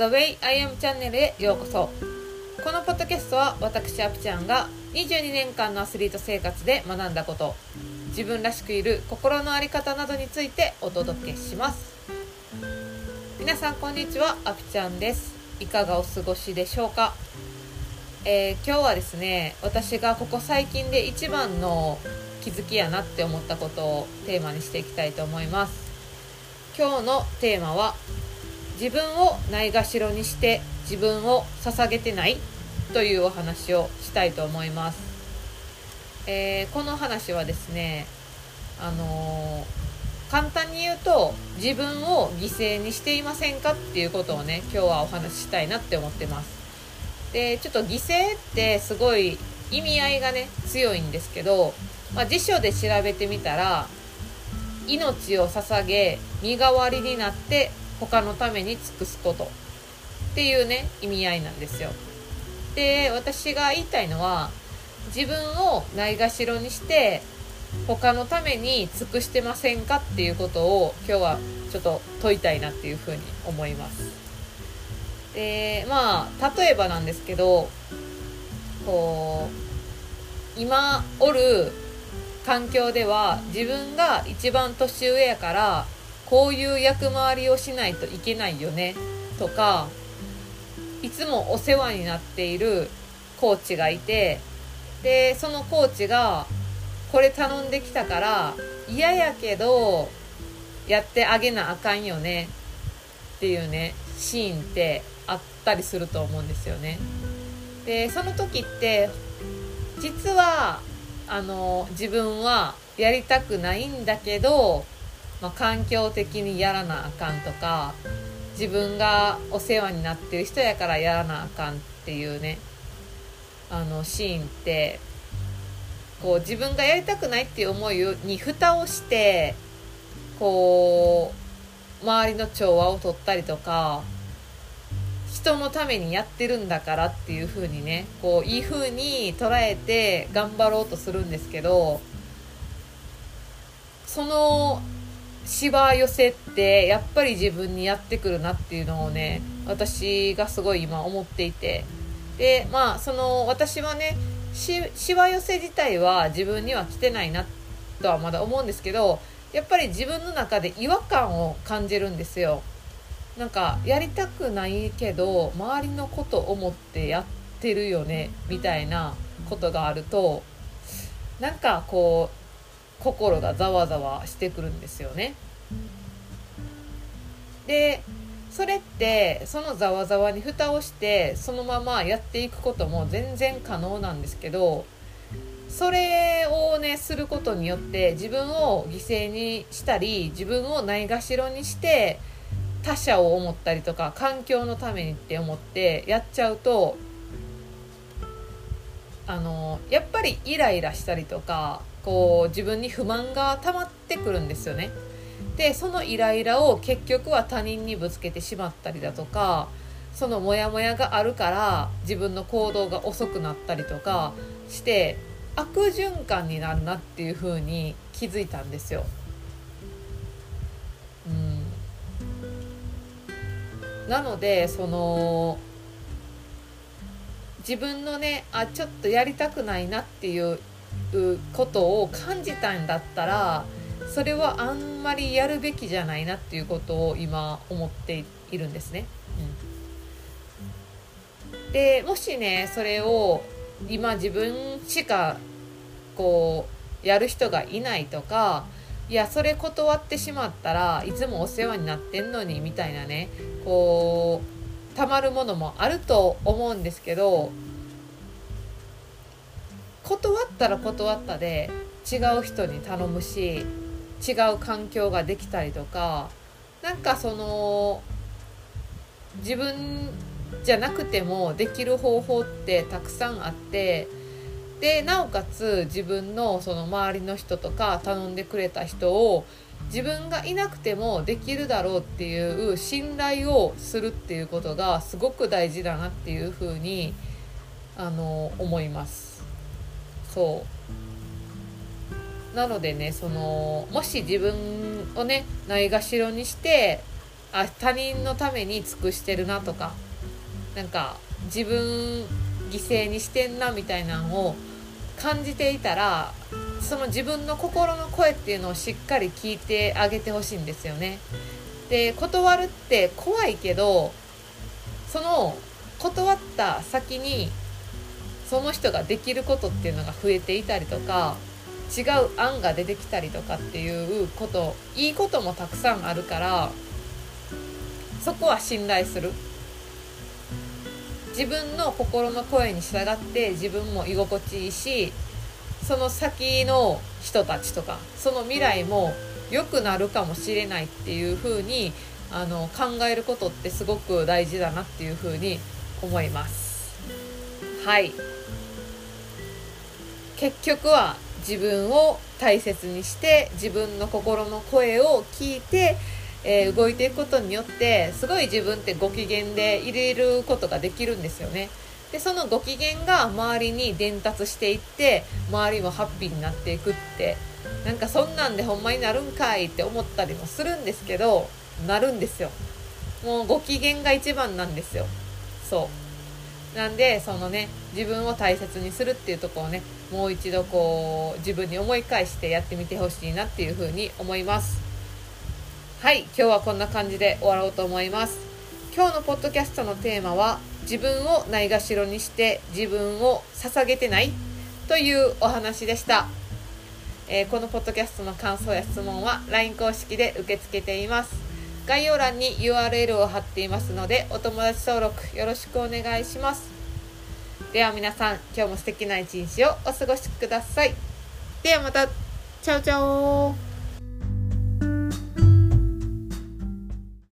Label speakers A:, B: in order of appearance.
A: The Way I Am チャンネルへようこそ。このポッドキャストは私アプちゃんが22年間のアスリート生活で学んだこと自分らしくいる心の在り方などについてお届けします。皆さんこんにちは。アプちゃんです。いかがお過ごしでしょうか、えー、今日はですね私がここ最近で一番の気づきやなって思ったことをテーマにしていきたいと思います。今日のテーマは自分をないがしろにして自分を捧げてないというお話をしたいと思います、えー、この話はですねあのー、簡単に言うと自分を犠牲にしていませんかっていうことをね今日はお話ししたいなって思ってます。でちょっと犠牲ってすごい意味合いがね強いんですけど、まあ、辞書で調べてみたら命を捧げ身代わりになって他のために尽くすこと。っていうね意味合いなんですよ。で私が言いたいのは自分をないがしろにして他のために尽くしてませんかっていうことを今日はちょっと問いたいなっていうふうに思います。でまあ例えばなんですけどこう今おる環境では自分が一番年上やからこういう役回りをしないといけないよねとかいつもお世話になっているコーチがいてでそのコーチがこれ頼んできたから嫌やけどやってあげなあかんよねっていうねシーンってあったりすると思うんですよね。でその時って実はあの自分はやりたくないんだけどまあ、環境的にやらなあかんとか自分がお世話になってる人やからやらなあかんっていうねあのシーンってこう自分がやりたくないっていう思いに蓋をしてこう周りの調和を取ったりとか人のためにやってるんだからっていう風にねこういい風に捉えて頑張ろうとするんですけどそのしわ寄せってやっぱり自分にやってくるなっていうのをね私がすごい今思っていて。でまあその私はねしわ寄せ自体は自分には来てないなとはまだ思うんですけどやっぱり自分の中で違和感を感じるんですよ。なんかやりたくないけど周りのこと思ってやってるよねみたいなことがあるとなんかこう心がざわざわしてくるんですよね。でそれってそのざわざわに蓋をしてそのままやっていくことも全然可能なんですけどそれをねすることによって自分を犠牲にしたり自分をないがしろにして他者を思ったりとか環境のためにって思ってやっちゃうとあのやっぱりイライラしたりとかこう自分に不満が溜まってくるんですよね。でそのイライラを結局は他人にぶつけてしまったりだとかそのモヤモヤがあるから自分の行動が遅くなったりとかして悪循環になるなっていう風に気づいたんですよ。うん、なのでその自分のねあちょっとやりたくないなっていううことを感じたんだったらそれはあんまりやるべきじゃないなっていうことを今思っているんですね。うん、でもしねそれを今自分しかこうやる人がいないとかいやそれ断ってしまったらいつもお世話になってんのにみたいなねこうたまるものもあると思うんですけど断ったら断ったで違う人に頼むし違う環境ができたりとかなんかその自分じゃなくてもできる方法ってたくさんあってでなおかつ自分のその周りの人とか頼んでくれた人を自分がいなくてもできるだろうっていう信頼をするっていうことがすごく大事だなっていうふうにあの思います。そうなのでねそのもし自分をねないがしろにしてあ他人のために尽くしてるなとかなんか自分犠牲にしてんなみたいなのを感じていたらその自分の心の声っていうのをしっかり聞いてあげてほしいんですよね。で断るって怖いけどその断った先にその人ができることっていうのが増えていたりとか違う案が出てきたりとかっていうこといいこともたくさんあるからそこは信頼する。自分の心の声に従って自分も居心地いいしその先の人たちとかその未来も良くなるかもしれないっていう風にあの考えることってすごく大事だなっていう風に思います。はい。結局は自分を大切にして自分の心の声を聞いて、えー、動いていくことによってすごい自分ってご機嫌でいれることができるんですよね。でそのご機嫌が周りに伝達していって周りもハッピーになっていくってなんかそんなんでほんまになるんかいって思ったりもするんですけどなるんですよ。もうご機嫌が一番なんですよ。そう。なんでそのね自分を大切にするっていうとこをねもう一度こう自分に思い返してやってみてほしいなっていうふうに思います。はい今日はこんな感じで終わろうと思います。今日のポッドキャストのテーマは自分をないがしろにして自分を捧げてないというお話でした、えー、このポッドキャストの感想や質問は LINE 公式で受け付けています。概要欄に URL を貼っていますのでお友達登録よろしくお願いします。では皆さん今日も素敵な一日をお過ごしください。ではまた。チャオチャオ。